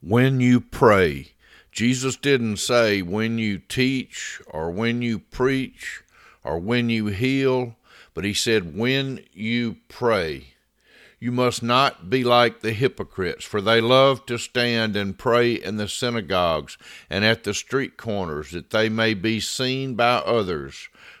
when you pray. Jesus didn't say when you teach or when you preach or when you heal, but he said when you pray. You must not be like the hypocrites, for they love to stand and pray in the synagogues and at the street corners, that they may be seen by others.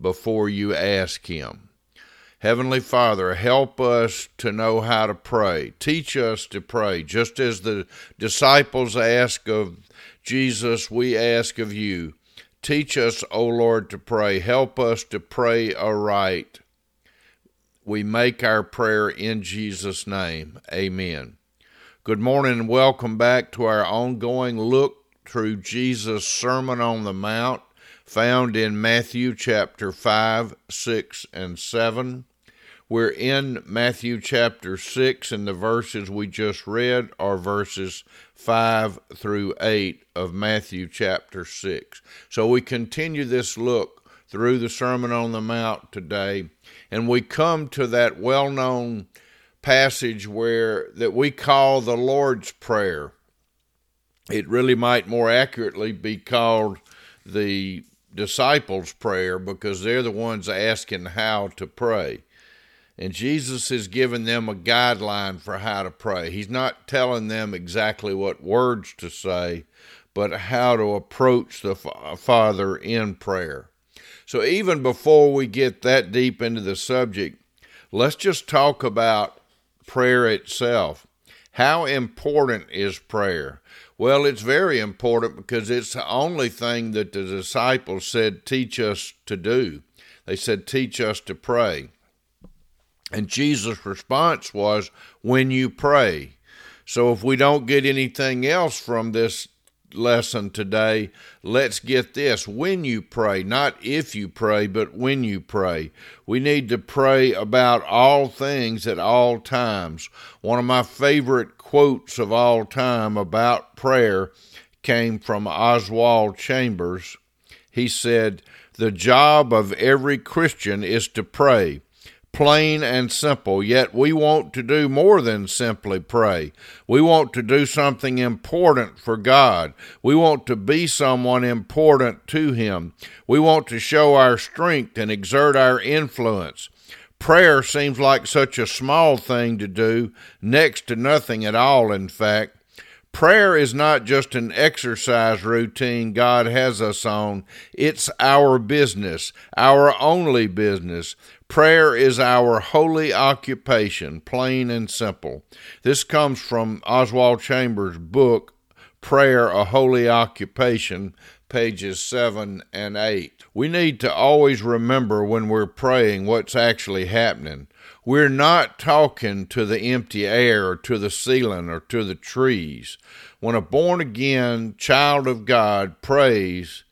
before you ask Him. Heavenly Father, help us to know how to pray. Teach us to pray. Just as the disciples ask of Jesus, we ask of you. Teach us, O Lord, to pray. Help us to pray aright. We make our prayer in Jesus' name. Amen. Good morning and welcome back to our ongoing look through Jesus' Sermon on the Mount found in Matthew chapter 5, 6, and 7. We're in Matthew chapter 6, and the verses we just read are verses 5 through 8 of Matthew chapter 6. So we continue this look through the Sermon on the Mount today, and we come to that well known passage where that we call the Lord's Prayer. It really might more accurately be called the disciples' prayer because they're the ones asking how to pray. And Jesus has given them a guideline for how to pray. He's not telling them exactly what words to say, but how to approach the Father in prayer. So, even before we get that deep into the subject, let's just talk about prayer itself. How important is prayer? Well, it's very important because it's the only thing that the disciples said, teach us to do. They said, teach us to pray. And Jesus' response was, when you pray. So if we don't get anything else from this lesson today, let's get this. When you pray, not if you pray, but when you pray. We need to pray about all things at all times. One of my favorite quotes of all time about prayer came from Oswald Chambers. He said, The job of every Christian is to pray plain and simple, yet we want to do more than simply pray. We want to do something important for God. We want to be someone important to Him. We want to show our strength and exert our influence. Prayer seems like such a small thing to do, next to nothing at all, in fact. Prayer is not just an exercise routine God has us on, it's our business, our only business. Prayer is our holy occupation, plain and simple. This comes from Oswald Chambers' book, Prayer, a Holy Occupation, pages 7 and 8. We need to always remember when we're praying what's actually happening. We're not talking to the empty air or to the ceiling or to the trees. When a born again child of God prays,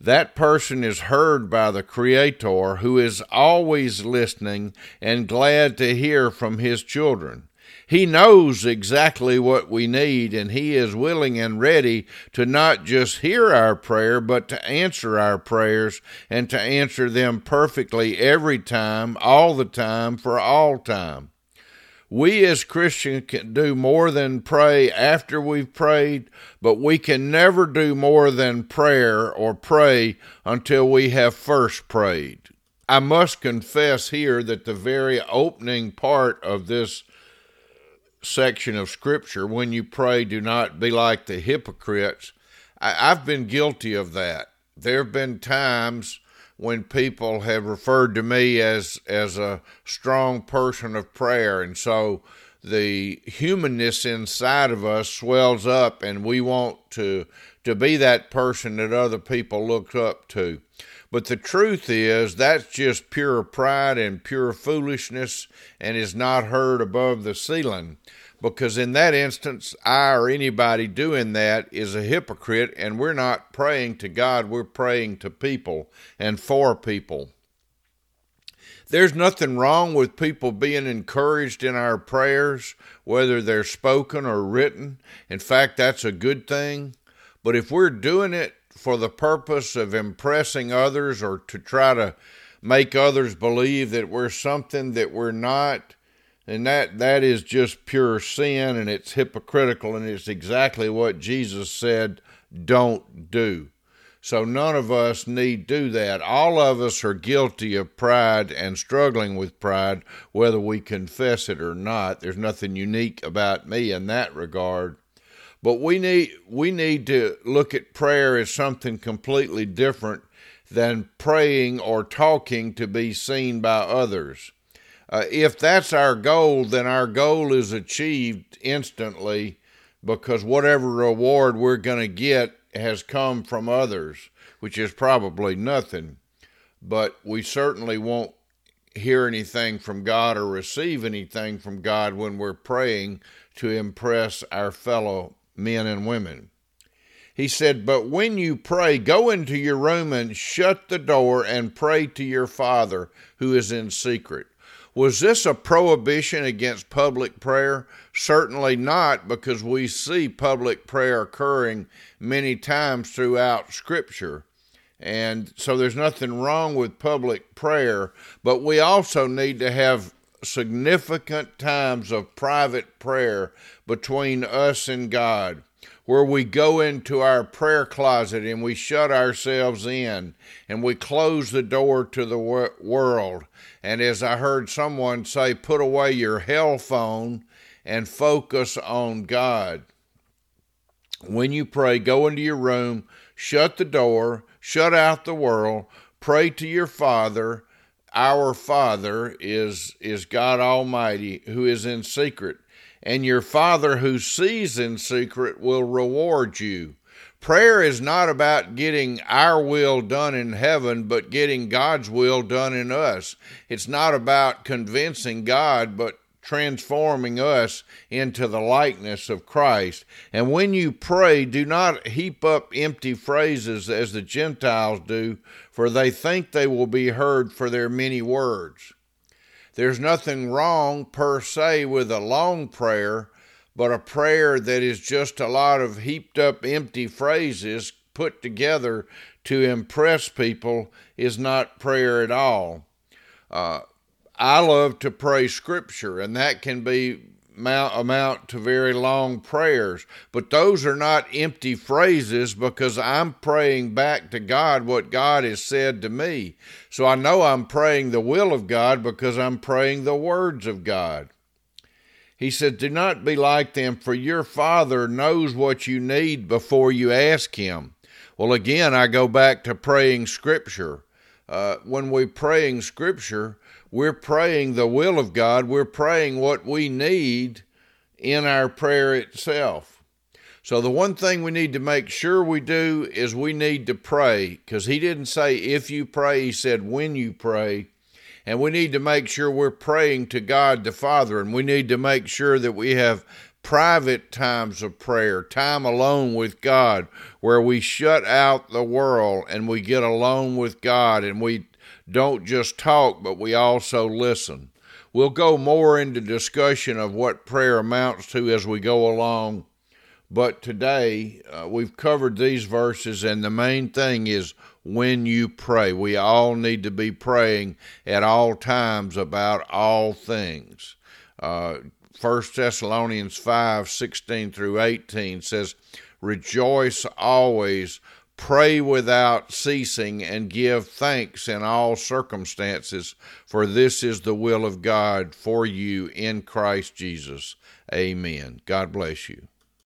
that person is heard by the Creator who is always listening and glad to hear from his children. He knows exactly what we need, and He is willing and ready to not just hear our prayer, but to answer our prayers and to answer them perfectly every time, all the time, for all time. We as Christians can do more than pray after we've prayed, but we can never do more than prayer or pray until we have first prayed. I must confess here that the very opening part of this section of Scripture, when you pray, do not be like the hypocrites, I, have been guilty of that. There have been times when people have referred to me as as a strong person of prayer and so the humanness inside of us swells up and we want to to be that person that other people look up to but the truth is that's just pure pride and pure foolishness and is not heard above the ceiling because in that instance, I or anybody doing that is a hypocrite, and we're not praying to God, we're praying to people and for people. There's nothing wrong with people being encouraged in our prayers, whether they're spoken or written. In fact, that's a good thing. But if we're doing it for the purpose of impressing others or to try to make others believe that we're something that we're not, and that that is just pure sin and it's hypocritical and it's exactly what Jesus said don't do. So none of us need do that. All of us are guilty of pride and struggling with pride, whether we confess it or not. There's nothing unique about me in that regard. But we need we need to look at prayer as something completely different than praying or talking to be seen by others. Uh, if that's our goal, then our goal is achieved instantly because whatever reward we're going to get has come from others, which is probably nothing. But we certainly won't hear anything from God or receive anything from God when we're praying to impress our fellow men and women. He said, But when you pray, go into your room and shut the door and pray to your Father who is in secret. Was this a prohibition against public prayer? Certainly not, because we see public prayer occurring many times throughout Scripture. And so there's nothing wrong with public prayer, but we also need to have significant times of private prayer between us and God where we go into our prayer closet and we shut ourselves in and we close the door to the world. And as I heard someone say, put away your hell phone and focus on God. When you pray, go into your room, shut the door, shut out the world, pray to your Father. Our Father is, is God Almighty, who is in secret and your Father who sees in secret will reward you. Prayer is not about getting our will done in heaven, but getting God's will done in us. It's not about convincing God, but transforming us into the likeness of Christ. And when you pray, do not heap up empty phrases as the Gentiles do, for they think they will be heard for their many words. There's nothing wrong per se with a long prayer, but a prayer that is just a lot of heaped up empty phrases put together to impress people is not prayer at all. Uh, I love to pray scripture, and that can be amount, to very long prayers. But those are not empty phrases because I'm praying back to God what God has said to me. So I know I'm praying the will of God because I'm praying the words of God. He said, Do not be like them, for your Father knows what you need before you ask Him. Well, again, I go back to praying Scripture. Uh, when we're praying Scripture, we're praying the will of God, we're praying what we need in our prayer itself. So, the one thing we need to make sure we do is we need to pray because he didn't say if you pray, he said when you pray. And we need to make sure we're praying to God the Father, and we need to make sure that we have private times of prayer, time alone with God, where we shut out the world and we get alone with God and we don't just talk, but we also listen. We'll go more into discussion of what prayer amounts to as we go along, but today uh, we've covered these verses, and the main thing is when you pray. We all need to be praying at all times about all things. Uh, 1 Thessalonians 5 16 through 18 says, Rejoice always Pray without ceasing and give thanks in all circumstances, for this is the will of God for you in Christ Jesus. Amen. God bless you.